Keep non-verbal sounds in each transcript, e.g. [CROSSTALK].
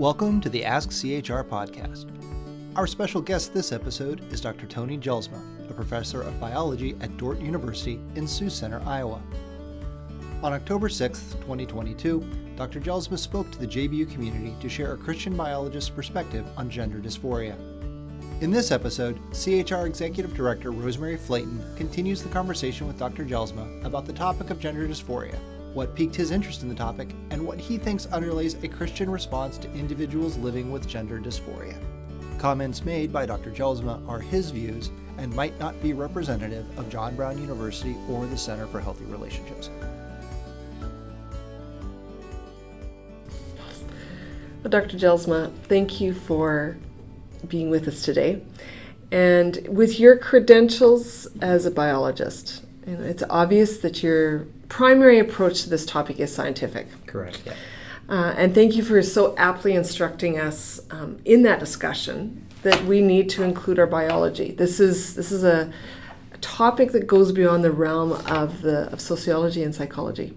Welcome to the Ask CHR podcast. Our special guest this episode is Dr. Tony Jelsma, a professor of biology at Dordt University in Sioux Center, Iowa. On October 6, 2022, Dr. Jelsma spoke to the JBU community to share a Christian biologist's perspective on gender dysphoria. In this episode, CHR Executive Director Rosemary Flaaten continues the conversation with Dr. Jelsma about the topic of gender dysphoria what piqued his interest in the topic, and what he thinks underlays a Christian response to individuals living with gender dysphoria. Comments made by Dr. Jelsma are his views and might not be representative of John Brown University or the Center for Healthy Relationships. Well, Dr. Jelsma, thank you for being with us today. And with your credentials as a biologist, it's obvious that your primary approach to this topic is scientific. Correct, yeah. Uh, and thank you for so aptly instructing us um, in that discussion that we need to include our biology. This is this is a, topic that goes beyond the realm of the of sociology and psychology.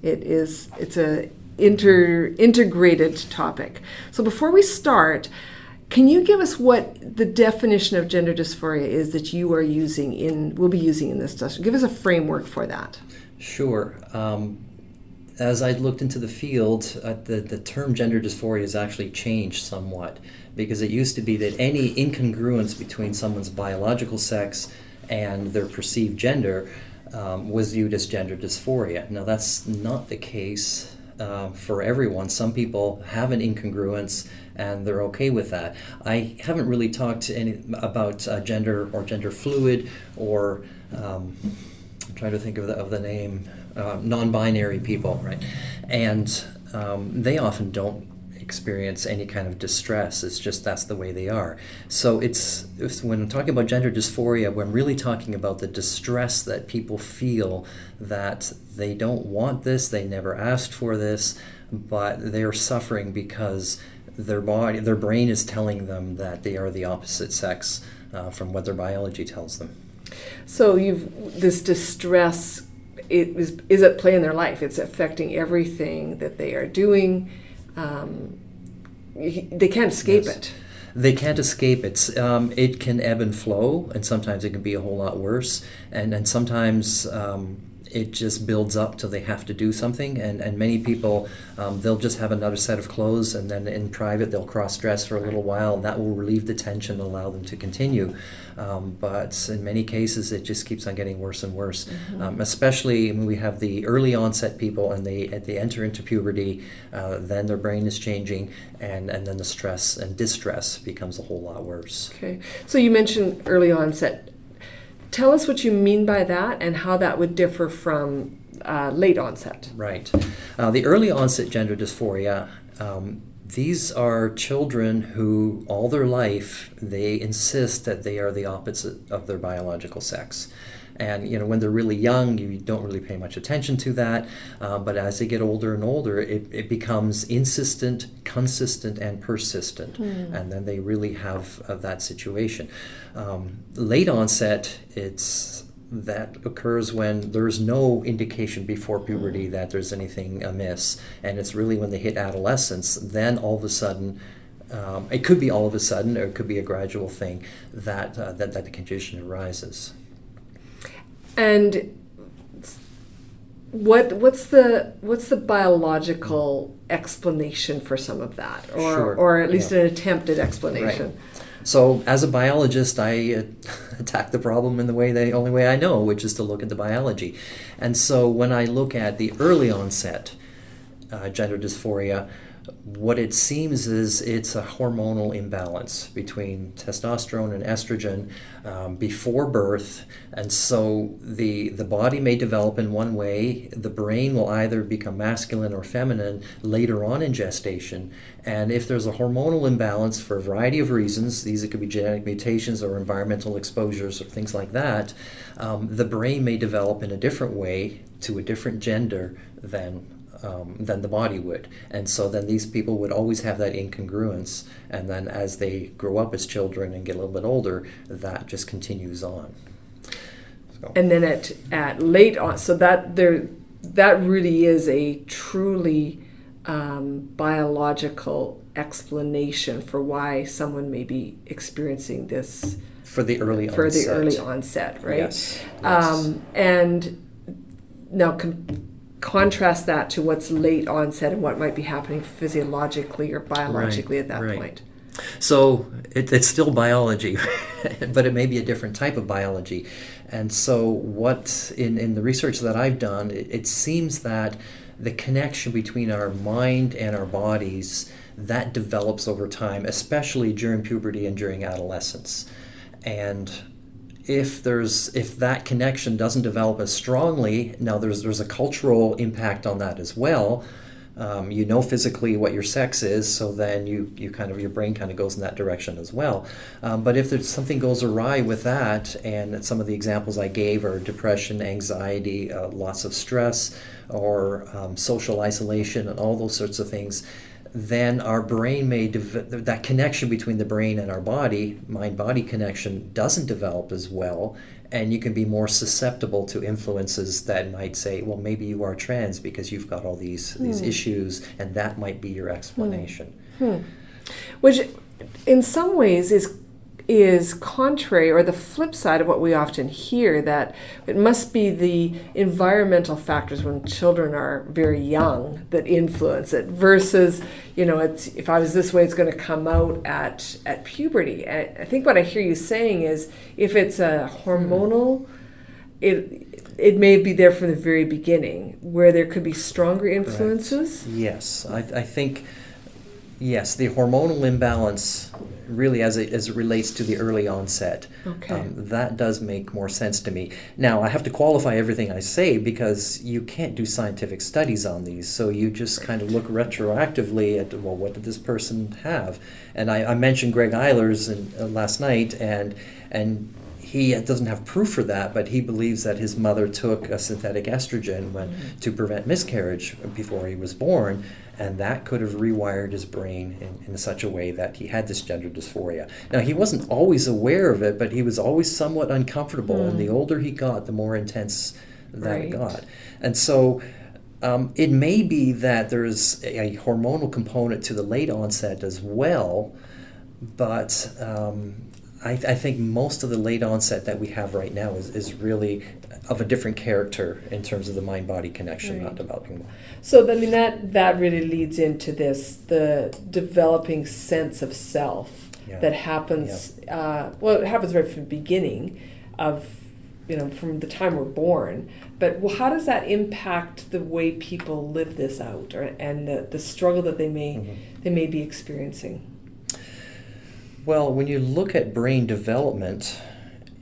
It is it's a inter integrated topic. So before we start, can you give us what the definition of gender dysphoria is that you are using in we'll be using in this discussion? Give us a framework for that. Sure. Um, as I looked into the field, uh, the, the term gender dysphoria has actually changed somewhat because it used to be that any incongruence between someone's biological sex and their perceived gender um, was viewed as gender dysphoria. Now, that's not the case uh, for everyone. Some people have an incongruence and they're okay with that. I haven't really talked any, about uh, gender or gender fluid or um, trying to think of the, of the name, uh, non-binary people, right? And um, they often don't experience any kind of distress. It's just that's the way they are. So it's, it's when I'm talking about gender dysphoria, when I'm really talking about the distress that people feel that they don't want this, they never asked for this, but they're suffering because their body, their brain is telling them that they are the opposite sex uh, from what their biology tells them. So you've this distress it is, is at play in their life. It's affecting everything that they are doing. Um, they can't escape yes. it. They can't escape it. Um, it can ebb and flow, and sometimes it can be a whole lot worse. And and sometimes um, it just builds up till they have to do something. And, and many people, um, they'll just have another set of clothes, and then in private, they'll cross dress for a little while, and that will relieve the tension and allow them to continue. Um, but in many cases, it just keeps on getting worse and worse. Mm-hmm. Um, especially when we have the early onset people and they they enter into puberty, uh, then their brain is changing, and, and then the stress and distress becomes a whole lot worse. Okay, so you mentioned early onset Tell us what you mean by that and how that would differ from uh, late onset. Right. Uh, the early onset gender dysphoria. Um, these are children who, all their life, they insist that they are the opposite of their biological sex. And you know, when they're really young, you don't really pay much attention to that. Uh, but as they get older and older, it, it becomes insistent, consistent, and persistent. Mm. And then they really have uh, that situation. Um, late onset, it's that occurs when there's no indication before puberty mm. that there's anything amiss. And it's really when they hit adolescence, then all of a sudden, um, it could be all of a sudden, or it could be a gradual thing that, uh, that, that the condition arises. And what what's the what's the biological explanation for some of that, or sure. or at least yeah. an attempted explanation? Right. So, as a biologist, I uh, [LAUGHS] attack the problem in the way the only way I know, which is to look at the biology. And so, when I look at the early onset uh, gender dysphoria, what it seems is it's a hormonal imbalance between testosterone and estrogen um, before birth, and so the the body may develop in one way. The brain will either become masculine or feminine later on in gestation, and if there's a hormonal imbalance for a variety of reasons, these it could be genetic mutations or environmental exposures or things like that, um, the brain may develop in a different way to a different gender than um, than the body would. And so then these people would always have that incongruence. And then as they grow up as children and get a little bit older, that just continues on. So. And then at, at late on, so that there, that really is a truly um, biological explanation for why someone may be experiencing this for the early for onset. the early onset, right? Yes. yes. Um, and now con- contrast that to what's late onset and what might be happening physiologically or biologically Right, at that right. point. So it, it's still biology, [LAUGHS] but it may be a different type of biology. And so, what in, in the research that I've done, it, it seems that the connection between our mind and our bodies that develops over time, especially during puberty and during adolescence. And if there's if that connection doesn't develop as strongly, now there's there's a cultural impact on that as well. Um, you know physically what your sex is, so then you, you kind of your brain kind of goes in that direction as well. Um, but if there's something goes awry with that, and some of the examples I gave are depression, anxiety, uh, lots of stress, or um, social isolation, and all those sorts of things, then our brain may dev- that connection between the brain and our body, mind body connection, doesn't develop as well, and you can be more susceptible to influences that might say, well, maybe you are trans because you've got all these these hmm. issues, and that might be your hmm. explanation. Hmm. which in some ways is is contrary or the flip side of what we often hear that it must be the environmental factors when children are very young that influence it versus you know it's if i was this way it's going to come out at at puberty. I, I think what i hear you saying is if it's a hormonal it it may be there from the very beginning where there could be stronger influences. Yes, I, I think yes, the hormonal imbalance really as it, as it relates to the early onset. Okay. Um, that does make more sense to me. Now, I have to qualify everything I say because you can't do scientific studies on these. So you just kind of look retroactively at, well, what did this person have? And I, I mentioned Greg Eilers in, uh, last night, and, and he doesn't have proof for that, but he believes that his mother took a synthetic estrogen when, to prevent miscarriage before he was born, and that could have rewired his brain in, in such a way that he had this gender dysphoria. Now, he wasn't always aware of it, but he was always somewhat uncomfortable, and the older he got, the more intense that Right. got. And so, um, it may be that there's a hormonal component to the late onset as well, but um, I, I think most of the late onset that we have right now is, is really of a different character in terms of the mind body connection not developing. So I mean that that really leads into this the developing sense of self Yeah. that happens. Uh, well, it happens right from the beginning of you know from the time we're born. But well, how does that impact the way people live this out, or and the, the struggle that they may Mhm. they may be experiencing? Well, when you look at brain development,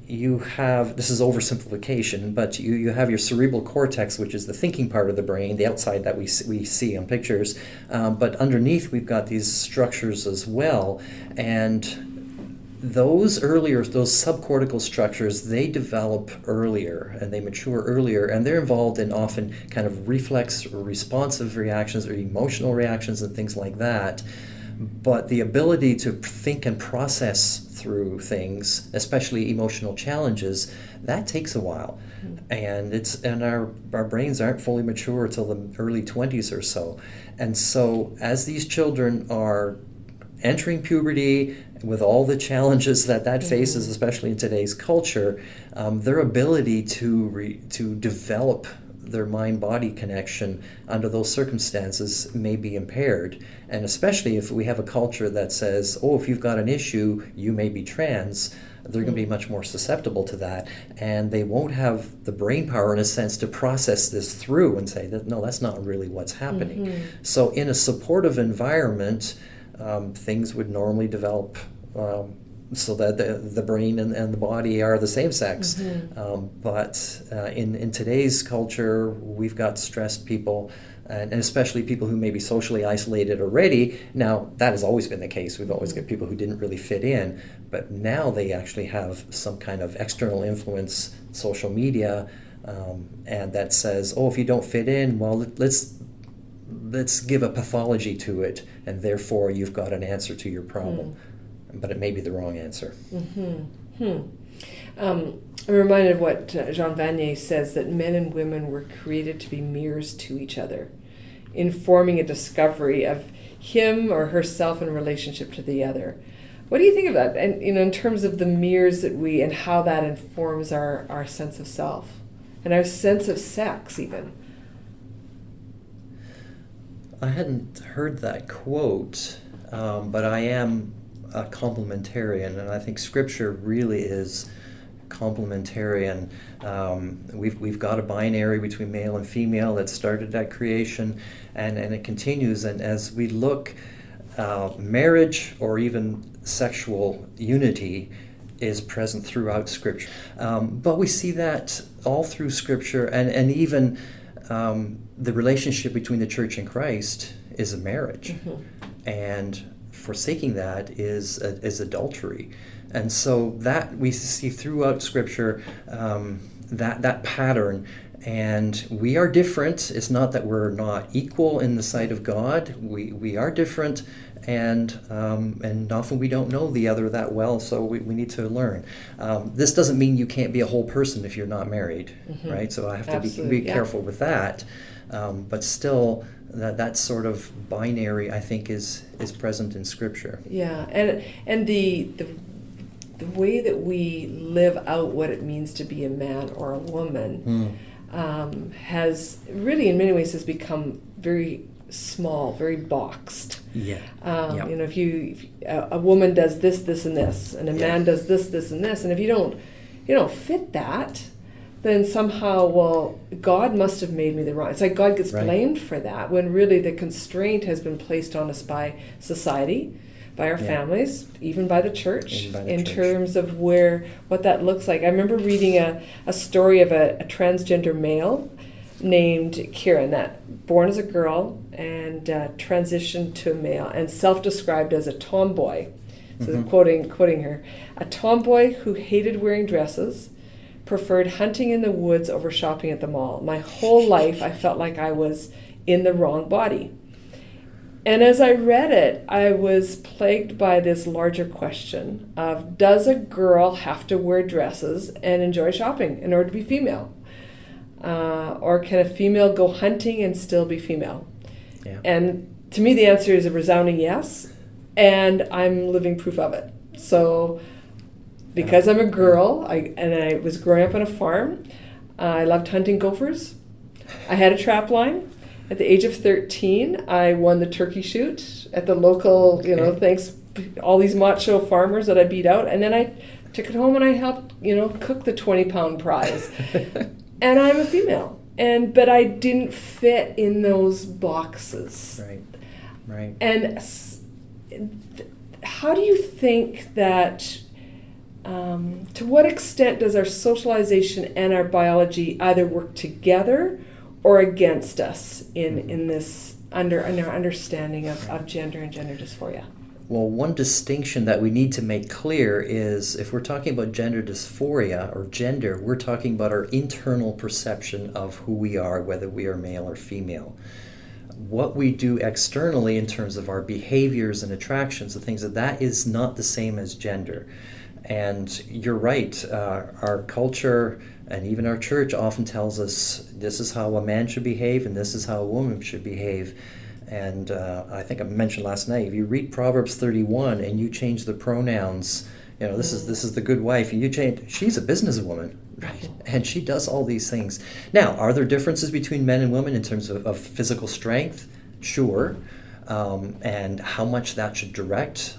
you have this is oversimplification, but you, you have your cerebral cortex, which is the thinking part of the brain, the outside that we, we see on pictures. Um, but underneath, we've got these structures as well. And those earlier, those subcortical structures, they develop earlier and they mature earlier, and they're involved in often kind of reflex or responsive reactions or emotional reactions and things like that. But the ability to think and process through things, especially emotional challenges, that takes a while. And it's and our our brains aren't fully mature until the early 20s or so. And so as these children are entering puberty with all the challenges that that faces, especially in today's culture, um, their ability to re, to develop their mind-body connection under those circumstances may be impaired, and especially if we have a culture that says, "Oh, if you've got an issue, you may be trans." They're going to be much more susceptible to that, and they won't have the brain power, in a sense, to process this through and say that no, that's not really what's happening. So, in a supportive environment, um, things would normally develop um, so that the, the brain and, and the body are the same sex. Um, but uh, in, in today's culture, we've got stressed people. And and especially people who may be socially isolated already. Now, that has always been the case. We've always got people who didn't really fit in, but now they actually have some kind of external influence, social media, um, and that says, "Oh, if you don't fit in, well, let- let's let's give a pathology to it, and therefore you've got an answer to your problem. But it may be the wrong answer. Um, I'm reminded of what uh, Jean Vanier says that men and women were created to be mirrors to each other. informing a discovery of him or herself in relationship to the other. What do you think of that? And you know, in terms of the mirrors that we and how that informs our, our sense of self and our sense of sex even. I hadn't heard that quote, um, but I am a complementarian, and I think Scripture really is complementarian. Um, we've, we've got a binary between male and female that started at creation, and, and it continues. And as we look, uh, marriage or even sexual unity is present throughout Scripture. Um, but we see that all through Scripture, and, and even um, the relationship between the church and Christ is a marriage, mm-hmm. and forsaking that is is adultery, and so that we see throughout Scripture um, that that pattern. And we are different. It's not that we're not equal in the sight of God. We, we are different, and um, and often we don't know the other that well, so we, we need to learn. Um, this doesn't mean you can't be a whole person if you're not married, mm-hmm. right? So I have to Absolutely, be, be yeah. careful with that. Um, but still, that that sort of binary, I think, is is present in Scripture. Yeah, and and the the the way that we live out what it means to be a man or a woman mm. um, has really, in many ways, has become very small, very boxed. Yeah. Um, yep. You know, if you if a, a, woman does this, this, and this, and a yeah. man does this, this, and this, and if you don't, you don't fit that, then somehow, well, God must have made me the wrong. It's like God gets right. blamed for that when really the constraint has been placed on us by society, by our yeah. families, even by the church, by the in church. terms of where what that looks like. I remember reading a, a story of a, a transgender male named Kieran that born as a girl and uh, transitioned to a male and self-described as a tomboy. So mm-hmm. quoting quoting her, a tomboy who hated wearing dresses, preferred hunting in the woods over shopping at the mall. My whole life I felt like I was in the wrong body. And as I read it, I was plagued by this larger question of does a girl have to wear dresses and enjoy shopping in order to be female? Uh, or can a female go hunting and still be female? Yeah. And to me, the answer is a resounding yes, and I'm living proof of it. So, because I'm a girl, I and I was growing up on a farm, uh, I loved hunting gophers. I had a trap line. At the age of 13, I won the turkey shoot at the local, you know, thanks all these macho farmers that I beat out, and then I took it home and I helped, you know, cook the 20 pound prize. [LAUGHS] and I'm a female, and but I didn't fit in those boxes. Right, right. And how do you think that? Um, to what extent does our socialization and our biology either work together or against us in, in this under in our understanding of, of gender and gender dysphoria? Well, one distinction that we need to make clear is if we're talking about gender dysphoria or gender, we're talking about our internal perception of who we are, whether we are male or female. What we do externally in terms of our behaviors and attractions, the things that that is not the same as gender. And you're right, uh, our culture and even our church often tells us this is how a man should behave and this is how a woman should behave and uh, I think I mentioned last night, if you read Proverbs 31 and you change the pronouns, you know, this is this is the good wife, and you change, she's a businesswoman, right? [LAUGHS] And she does all these things. Now, are there differences between men and women in terms of, of physical strength? Sure. Um, and how much that should direct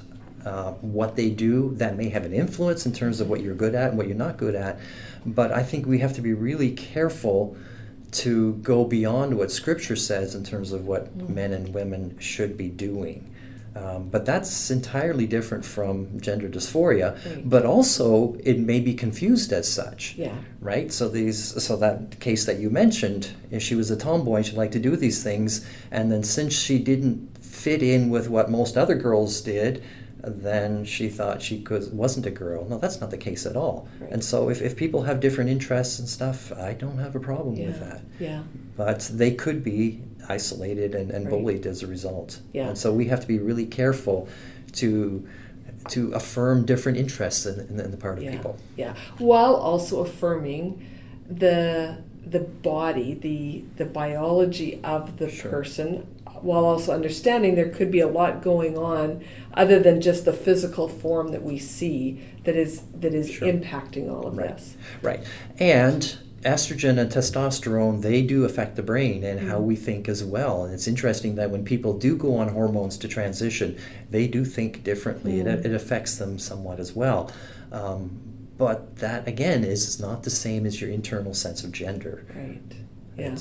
uh, what they do that may have an influence in terms of what you're good at and what you're not good at. But I think we have to be really careful to go beyond what Scripture says in terms of what mm. men and women should be doing. Um, but that's entirely different from gender dysphoria. Right. But also, it may be confused as such. Yeah. Right. So these, so that case that you mentioned, if she was a tomboy and she liked to do these things, and then since she didn't fit in with what most other girls did, then she thought she could wasn't a girl. No, that's not the case at all. Right. And so if, if people have different interests and stuff, I don't have a problem yeah. with that. Yeah. But they could be isolated and, and right. bullied as a result. Yeah. And so we have to be really careful to to affirm different interests in, in, in the part of yeah. people. Yeah. While also affirming the the body, the the biology of the Sure. person, while also understanding there could be a lot going on other than just the physical form that we see that is that is Sure. impacting all of Right. this. Right. And estrogen and testosterone, they do affect the brain and how we think as well. And it's interesting that when people do go on hormones to transition, they do think differently. It, it affects them somewhat as well. Um, but that, again, is not the same as your internal sense of gender. Right. Yeah.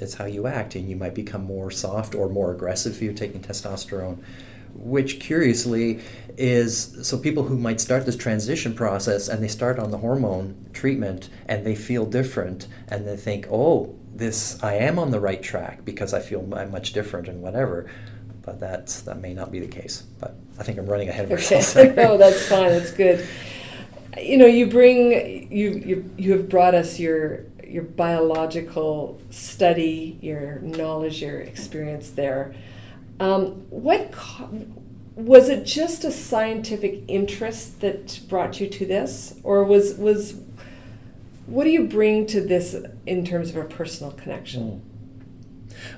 It's, how you act, and you might become more soft or more aggressive if you're taking testosterone. Which, curiously, is so people who might start this transition process and they start on the hormone treatment and they feel different and they think, oh, this I am on the right track because I feel I'm much different and whatever. But that's that may not be the case. But I think I'm running ahead of Okay. myself. [LAUGHS] no, that's fine. That's good. You know, you bring you you you have brought us your your biological study, your knowledge, your experience there. Um, what was it? Just a scientific interest that brought you to this, or was was what do you bring to this in terms of a personal connection?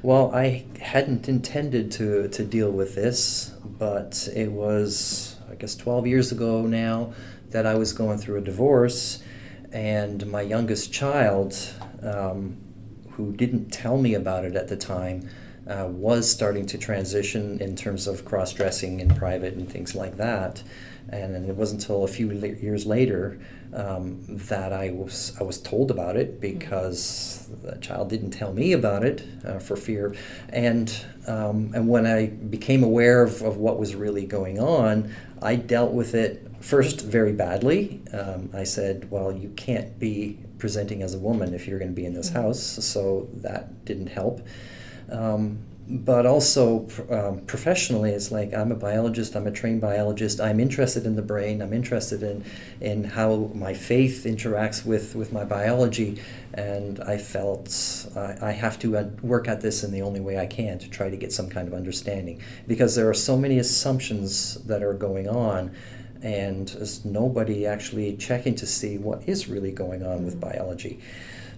Well, I hadn't intended to, to deal with this, but it was, I guess, 12 years ago now that I was going through a divorce, and my youngest child, um, who didn't tell me about it at the time, uh, was starting to transition in terms of cross dressing in private and things like that. And, then it wasn't until a few years later um, that I was I was told about it because the child didn't tell me about it uh, for fear. And um, and when I became aware of, of what was really going on, I dealt with it first very badly. Um, I said, "Well, you can't be presenting as a woman if you're going to be in this house," so that didn't help. Um, but also um, professionally, it's like I'm a biologist. I'm a trained biologist. I'm interested in the brain. I'm interested in in how my faith interacts with with my biology, and I felt I, I have to work at this in the only way I can to try to get some kind of understanding because there are so many assumptions that are going on. And there's nobody actually checking to see what is really going on with biology.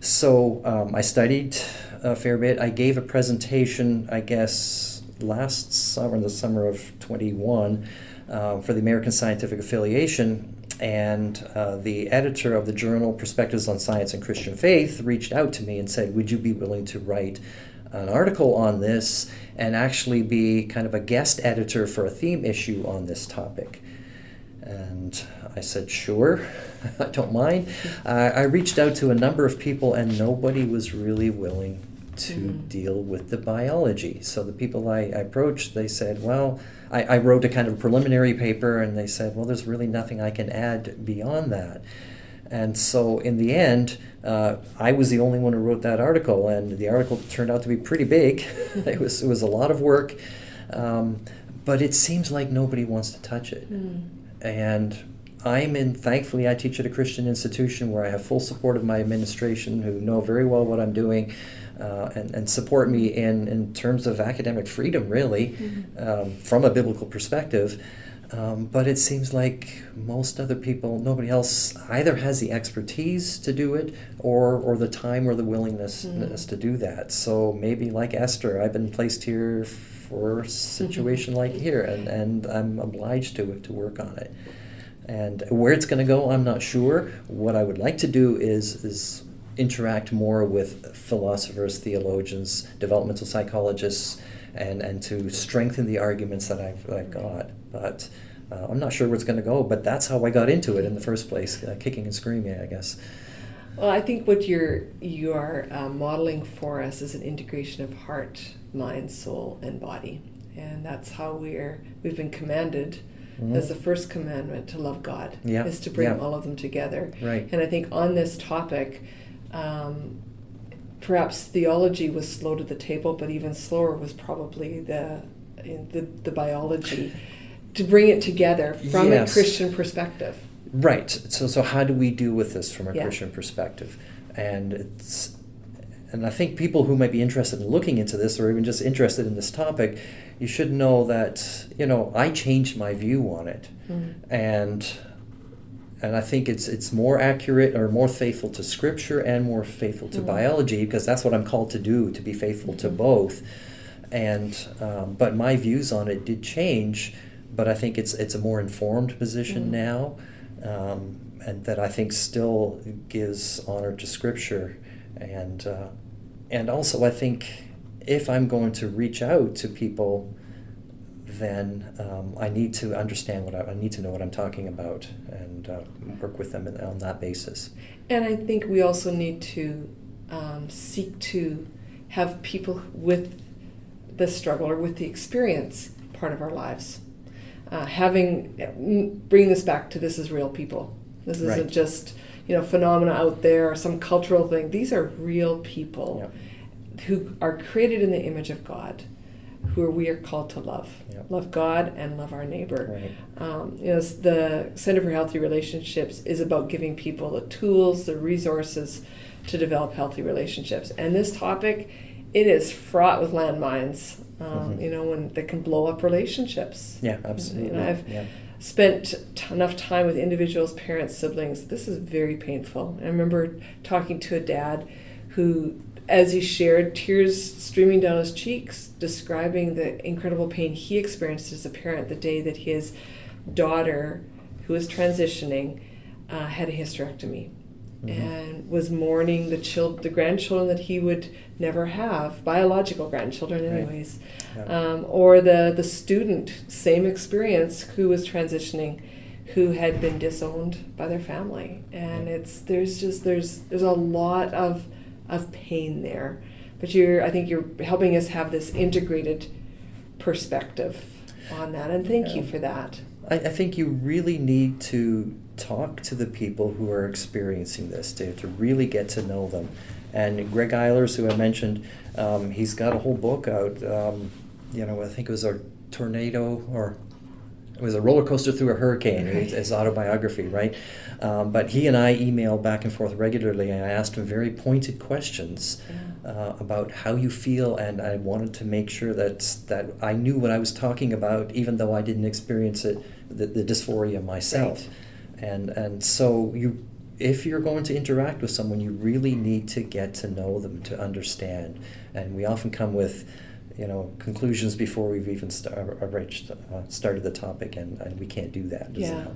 So um, I studied a fair bit. I gave a presentation, I guess, last summer, in the summer of 21, uh, for the American Scientific Affiliation. And uh, the editor of the journal Perspectives on Science and Christian Faith reached out to me and said, Would you be willing to write an article on this and actually be kind of a guest editor for a theme issue on this topic? And I said, sure, [LAUGHS] I don't mind. Uh, I reached out to a number of people, and nobody was really willing to Mhm. deal with the biology. So the people I, I approached, they said, well, I, I wrote a kind of preliminary paper, and they said, well, there's really nothing I can add beyond that. And so in the end, uh, I was the only one who wrote that article, and the article turned out to be pretty big. [LAUGHS] it was it was a lot of work, um, but it seems like nobody wants to touch it and I'm in. Thankfully, I teach at a Christian institution where I have full support of my administration, who know very well what I'm doing, uh, and and support me in in terms of academic freedom, really, um, from a biblical perspective. Um, but it seems like most other people, nobody else either has the expertise to do it or, or the time or the willingness to do that. So maybe like Esther, I've been placed here for a situation like here, and, and I'm obliged to, to work on it. And where it's going to go, I'm not sure. What I would like to do is, is interact more with philosophers, theologians, developmental psychologists, and, and to strengthen the arguments that I've, I've got. But uh, I'm not sure where it's going to go, but that's how I got into it in the first place, uh, kicking and screaming, I guess. Well, I think what you're you are uh, modeling for us is an integration of heart, mind, soul, and body, and that's how we're we've been commanded as the first commandment to love God Mm-hmm. Yeah, is to bring yeah. all of them together. Right. And I think on this topic, um, perhaps theology was slow to the table, but even slower was probably the the, the biology [LAUGHS] to bring it together from Yes. a Christian perspective. Right. So, so how do we deal with this from a Yeah. Christian perspective? And it's, and I think people who might be interested in looking into this, or even just interested in this topic, you should know that you know I changed my view on it, and and I think it's it's more accurate or more faithful to scripture and more faithful to Mhm. biology because that's what I'm called to do to be faithful to Mhm. both. And um, but my views on it did change, but I think it's it's a more informed position Mhm. now, um, and that I think still gives honor to scripture, and uh, and also I think if I'm going to reach out to people then um, I need to understand what I, I need to know what I'm talking about and uh, work with them in, on that basis. And I think we also need to um, seek to have people with the struggle or with the experience part of our lives. Uh, having bring this back to this is real people. This isn't Right. just you know phenomena out there or some cultural thing. These are real people who are created in the image of God, who we are called to love, love God and love our neighbor. Right. Um, you know, the Center for Healthy Relationships is about giving people the tools, the resources to develop healthy relationships. And this topic, it is fraught with landmines. Um, Mhm. You know, when that can blow up relationships. Yeah, absolutely. You know, I've yeah. Spent t- enough time with individuals, parents, siblings. This is very painful. I remember talking to a dad who, as he shared, tears streaming down his cheeks, describing the incredible pain he experienced as a parent the day that his daughter, who was transitioning, uh, had a hysterectomy. Mhm. And was mourning the child, the grandchildren that he would never have, biological grandchildren, Right. anyways Yeah. um, or the the student same experience who was transitioning who had been disowned by their family and Yeah. it's there's just there's there's a lot of of pain there but you're i think you're helping us have this integrated perspective on that and thank you for that I, I think you really need to talk to the people who are experiencing this to, to really get to know them. And Greg Eilers, who I mentioned, um, he's got a whole book out. Um, you know, I think it was a tornado or it was a roller coaster through a hurricane. Right. It's his autobiography, right? Um, but he and I email back and forth regularly, and I asked him very pointed questions uh, about how you feel, and I wanted to make sure that that I knew what I was talking about, even though I didn't experience it, the, the dysphoria myself. And and so you, if you're going to interact with someone, you really need to get to know them to understand. And we often come with, you know, conclusions before we've even star- uh, reached, uh, started the topic, and, and we can't do that. Yeah.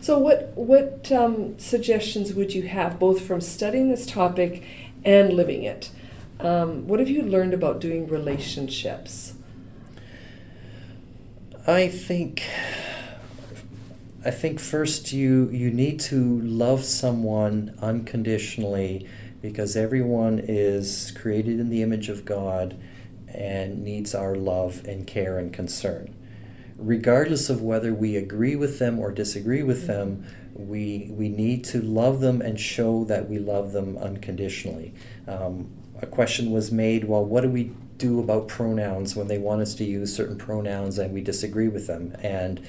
so what what um, suggestions would you have both from studying this topic and living it um, what have you learned about doing relationships I think I think first you you need to love someone unconditionally because everyone is created in the image of God and needs our love and care and concern. Regardless of whether we agree with them or disagree with them, we we need to love them and show that we love them unconditionally. Um, a question was made, well, what do we do about pronouns when they want us to use certain pronouns and we disagree with them? And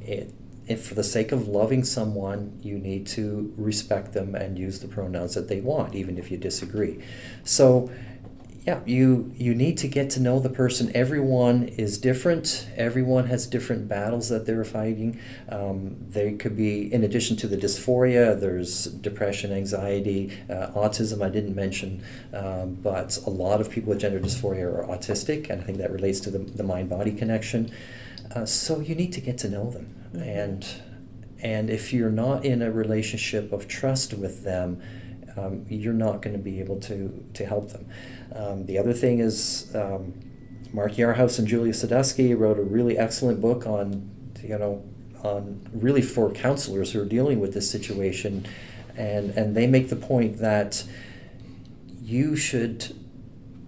it, if for the sake of loving someone, you need to respect them and use the pronouns that they want, even if you disagree. So, yeah, you you need to get to know the person. Everyone is different. Everyone has different battles that they're fighting. Um, they could be, in addition to the dysphoria, there's depression, anxiety, uh, autism. I didn't mention, um, but a lot of people with gender dysphoria are autistic, and I think that relates to the, the mind-body connection. Uh, so you need to get to know them, Mhm. and and if you're not in a relationship of trust with them, um, you're not going to be able to to help them. Um, the other thing is um, Mark Yarhouse and Julia Sadusky wrote a really excellent book on you know on really for counselors who are dealing with this situation, and and they make the point that you should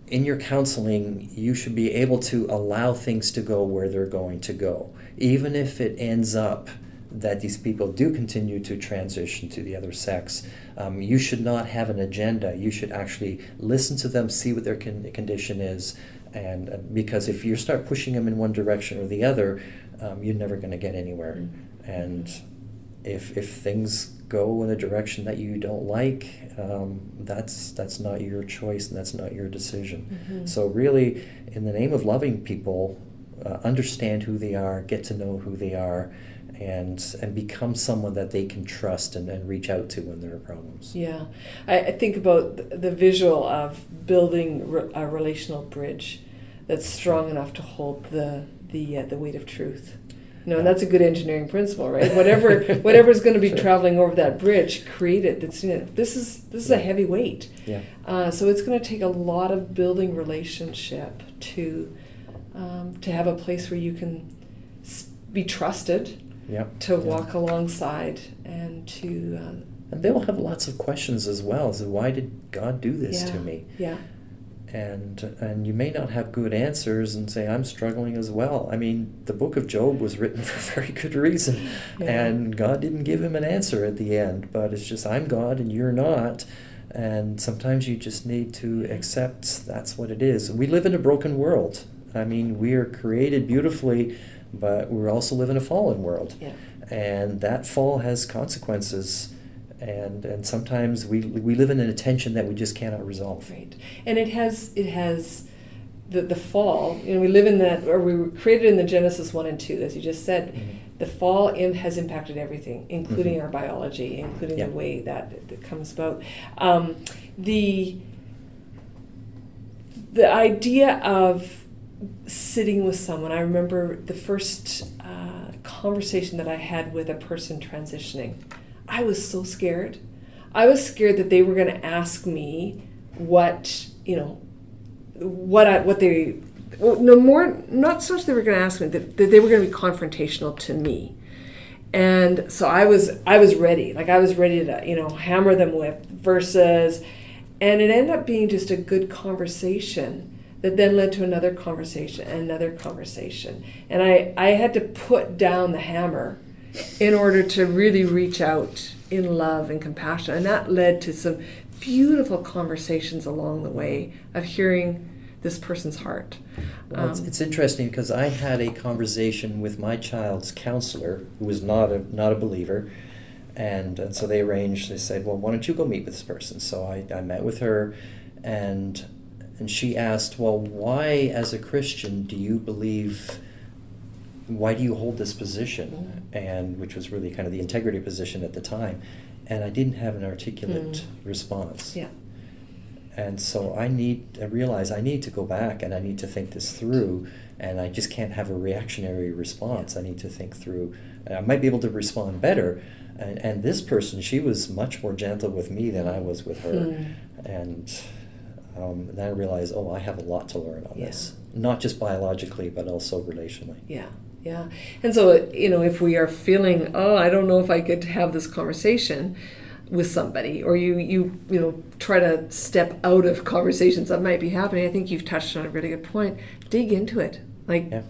in your counseling, you should be able to allow things to go where they're going to go, even if it ends up that these people do continue to transition to the other sex. Um, you should not have an agenda. You should actually listen to them, see what their con- condition is, and uh, because if you start pushing them in one direction or the other, um, you're never going to get anywhere. Mhm. And if if things go in a direction that you don't like, um, that's that's not your choice and that's not your decision. Mhm. So really, in the name of loving people, uh, understand who they are, get to know who they are, and and become someone that they can trust and, and reach out to when there are problems. Yeah, I, I think about the- the visual of building re- a relational bridge that's strong enough to hold the the uh, the weight of truth. You know, and that's a good engineering principle, right? Whatever [LAUGHS] whatever's going to be Sure. traveling over that bridge, create it. That's you know, this is this is a heavy weight. Yeah. Uh, so it's going to take a lot of building relationship to um, to have a place where you can be trusted, Yeah. to Yeah. walk alongside, and to uh, And they'll have lots of questions as well. So why did God do this yeah, to me? Yeah, And and you may not have good answers and say I'm struggling as well. I mean, the book of Job was written [LAUGHS] for a very good reason. Yeah. And God didn't give him an answer at the end, but it's just I'm God and you're not. And sometimes you just need to accept that's what it is. We live in a broken world. I mean, we are created beautifully, but we also live in a fallen world yeah. and that fall has consequences and and sometimes we we live in an attention that we just cannot resolve Right, and it has it has the the fall. You know, we live in that, or we were created in the Genesis one and two, as you just said. Mhm. The fall in, has impacted everything, including Mhm. our biology, including Yeah. the way that that comes about. Um, the the idea of sitting with someone. I remember the first uh, conversation that I had with a person transitioning. I was so scared. I was scared that they were going to ask me what you know, what I what they. Well, no more. Not so much they were going to ask me that, that they were going to be confrontational to me, and so I was I was ready. Like I was ready to you know hammer them with verses, and it ended up being just a good conversation that then led to another conversation and another conversation. And I, I had to put down the hammer in order to really reach out in love and compassion. And that led to some beautiful conversations along the way of hearing this person's heart. well, it's, Um, it's interesting because I had a conversation with my child's counselor who was not a not a believer and, and so they arranged they said well why don't you go meet with this person so I, I met with her and and she asked well why as a Christian do you believe why do you hold this position? And which was really kind of the integrity position at the time. And i didn't have an articulate Mm. response. Yeah. and so i need i realize i need to go back and i need to think this through. And i just can't have a reactionary response. I need to think through i might be able to respond better. And, and this person she was much more gentle with me than i was with her. Mm. and um, then i realized oh i have a lot to learn on Yeah. this. Not just biologically but also relationally. Yeah, yeah. And so, you know, if we are feeling, oh, I don't know if I could have this conversation with somebody, or you, you, you know, try to step out of conversations that might be happening, I think you've touched on a really good point. Dig into it. Like, Yeah.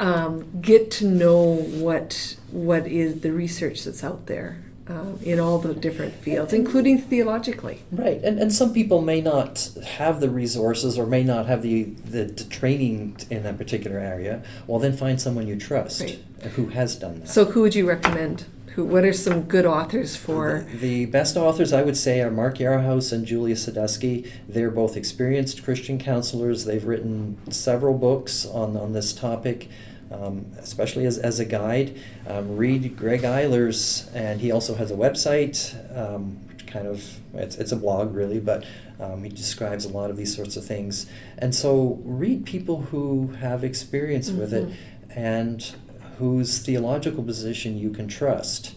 um, get to know what what is the research that's out there um, in all the different fields, including theologically. Right, and, and some people may not have the resources or may not have the, the, the training in that particular area. Well, then find someone you trust Right. who has done that. So, who would you recommend? Who? What are some good authors for? The, the best authors I would say are Mark Yarhouse and Julia Sadusky. They're both experienced Christian counselors. They've written several books on, on this topic, um, especially as, as a guide. Um, read Greg Eilers, and he also has a website, um, which kind of, it's, it's a blog really, but um, he describes a lot of these sorts of things. And so read people who have experience with it Mhm. and whose theological position you can trust.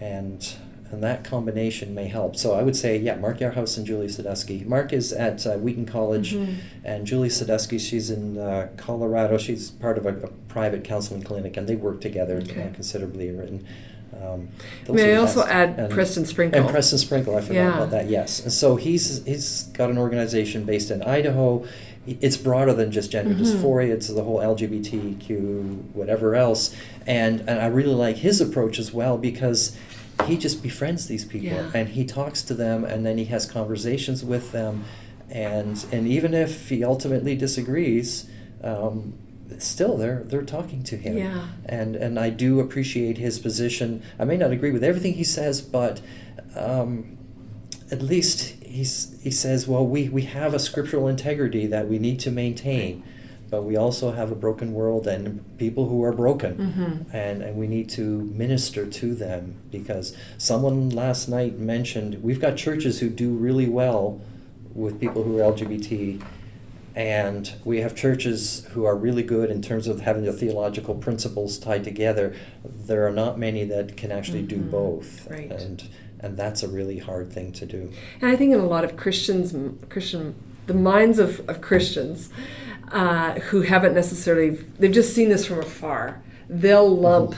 And and that combination may help. So I would say, yeah, Mark Yarhouse and Julie Sadusky. Mark is at uh, Wheaton College, Mhm. and Julie Sadusky, she's in uh, Colorado. She's part of a, a private counseling clinic, and they work together Okay. uh, considerably. Written. Um, May I also best. add And- Preston Sprinkle? and Preston Sprinkle, I forgot Yeah. about that. Yes, and so he's he's got an organization based in Idaho. It's broader than just gender Mhm. dysphoria. It's the whole LGBTQ whatever else, and and I really like his approach as well because he just befriends these people Yeah. and he talks to them and then he has conversations with them, and and even if he ultimately disagrees. Um, Still, they're they're talking to him, Yeah. and and I do appreciate his position. I may not agree with everything he says, but um, at least he's, he says, well, we, we have a scriptural integrity that we need to maintain, but we also have a broken world and people who are broken. Mm-hmm. And, and we need to minister to them because someone last night mentioned we've got churches who do really well with people who are LGBT. And we have churches who are really good in terms of having the theological principles tied together. There are not many that can actually do Mhm. both. Right. And, and that's a really hard thing to do. And I think in a lot of Christians, Christian, the minds of, of Christians uh, who haven't necessarily, they've just seen this from afar. They'll lump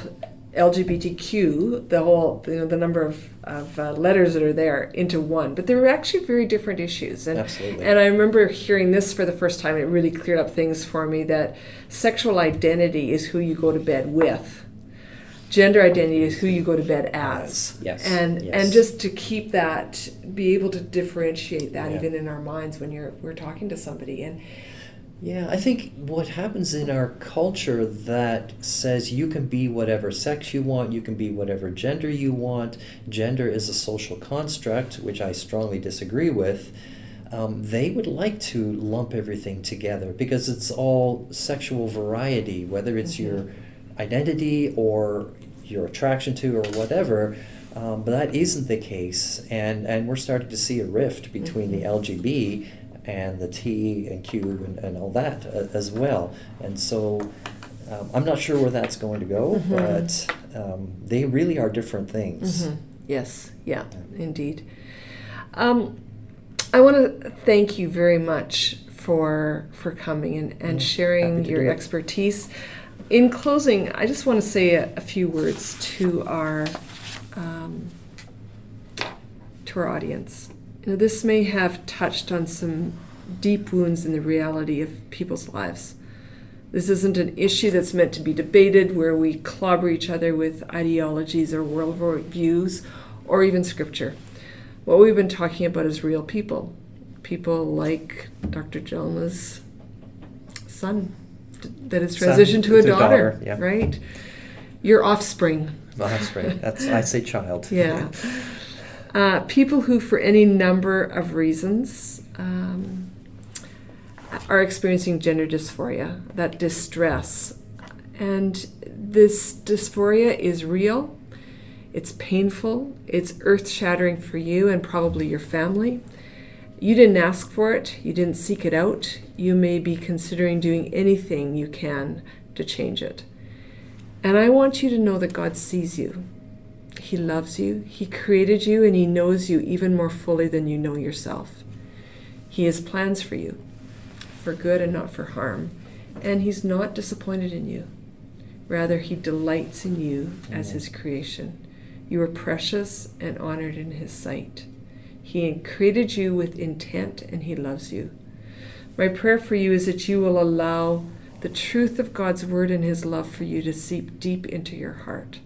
LGBTQ, the whole, you know, the number of, of uh, letters that are there, into one. But they're actually very different issues. And, Absolutely. and I remember hearing this for the first time. It really cleared up things for me that sexual identity is who you go to bed with. Gender identity is who you go to bed as. Yes, And yes. and just to keep that, be able to differentiate that Yeah. even in our minds when you're we're talking to somebody. And Yeah, I think what happens in our culture that says you can be whatever sex you want, you can be whatever gender you want, gender is a social construct, which I strongly disagree with. Um, they would like to lump everything together because it's all sexual variety, whether it's your identity or your attraction to or whatever. Um, but that isn't the case, and, and we're starting to see a rift between the LGB and the T and Q and, and all that uh, as well. And so um, I'm not sure where that's going to go, Mhm. but um, they really are different things. Mhm. yes, yeah, indeed. Um, I want to thank you very much for for coming and, and Mm, sharing your expertise. In closing, I just want to say a, a few words to our um, to our audience. You know, this may have touched on some deep wounds in the reality of people's lives. This isn't an issue that's meant to be debated where we clobber each other with ideologies or worldviews or even scripture. What we've been talking about is real people. People like Dr. Jelsma's son that has Son, transitioned to a daughter, daughter, yeah. right? Your offspring. That's right. That's I say child. Yeah. [LAUGHS] Uh, people who, for any number of reasons, um, are experiencing gender dysphoria, that distress. And this dysphoria is real, it's painful, it's earth shattering for you and probably your family. You didn't ask for it, you didn't seek it out. You may be considering doing anything you can to change it. And I want you to know that God sees you. He loves you. He created you and He knows you even more fully than you know yourself. He has plans for you, for good and not for harm. And He's not disappointed in you. Rather, He delights in you as His creation. You are precious and honored in His sight. He created you with intent and He loves you. My prayer for you is that you will allow the truth of God's word and His love for you to seep deep into your heart.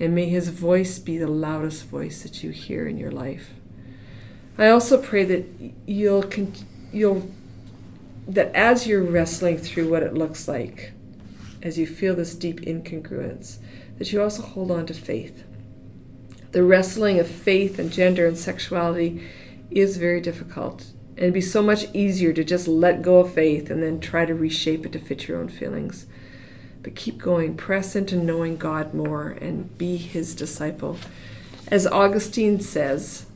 And may His voice be the loudest voice that you hear in your life. I also pray that you'll you'll that as you're wrestling through what it looks like, as you feel this deep incongruence, that you also hold on to faith. The wrestling of faith and gender and sexuality is very difficult. And it'd be so much easier to just let go of faith and then try to reshape it to fit your own feelings. But keep going, press into knowing God more and be his disciple. As Augustine says,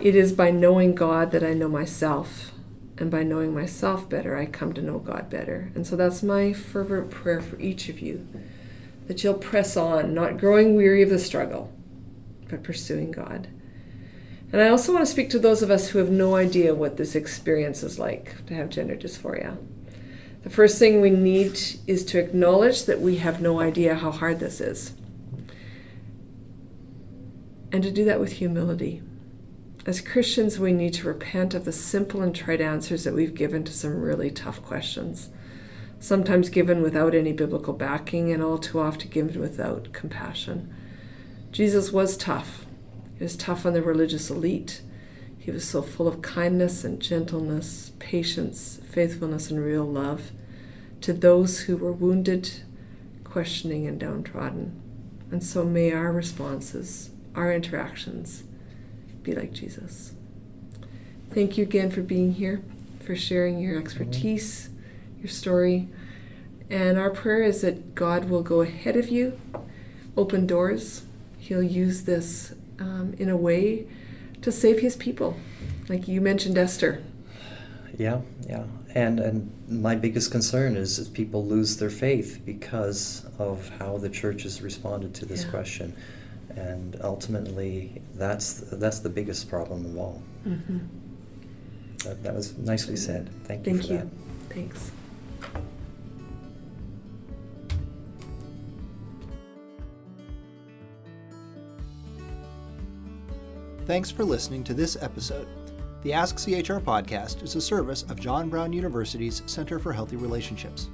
it is by knowing God that I know myself, and by knowing myself better, I come to know God better. And so that's my fervent prayer for each of you that you'll press on, not growing weary of the struggle, but pursuing God. And I also want to speak to those of us who have no idea what this experience is like to have gender dysphoria. The first thing we need is to acknowledge that we have no idea how hard this is. And to do that with humility. As Christians, we need to repent of the simple and trite answers that we've given to some really tough questions, sometimes given without any biblical backing, and all too often given without compassion. Jesus was tough. He was tough on the religious elite. He was so full of kindness and gentleness, patience, faithfulness, and real love to those who were wounded, questioning, and downtrodden. And so may our responses, our interactions, be like Jesus. Thank you again for being here, for sharing your expertise, your story. And our prayer is that God will go ahead of you, open doors. He'll use this um, in a way to save his people. Like you mentioned, Esther. Yeah, yeah. And, and my biggest concern is that people lose their faith because of how the church has responded to this Yeah. question. And ultimately, that's, that's the biggest problem of all. Mm-hmm. That, that was nicely said. Thank you Thank for you. that. Thanks. Thanks for listening to this episode. The Ask CHR podcast is a service of John Brown University's Center for Healthy Relationships.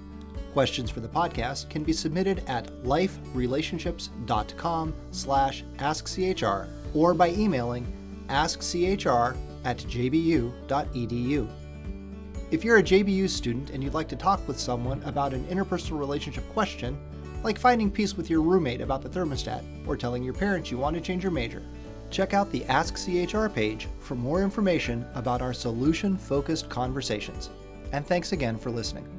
Questions for the podcast can be submitted at liferelationships.com slash askchr or by emailing askchr at jbu.edu. If you're a JBU student and you'd like to talk with someone about an interpersonal relationship question, like finding peace with your roommate about the thermostat or telling your parents you want to change your major, check out the Ask CHR page for more information about our solution focused conversations. And thanks again for listening.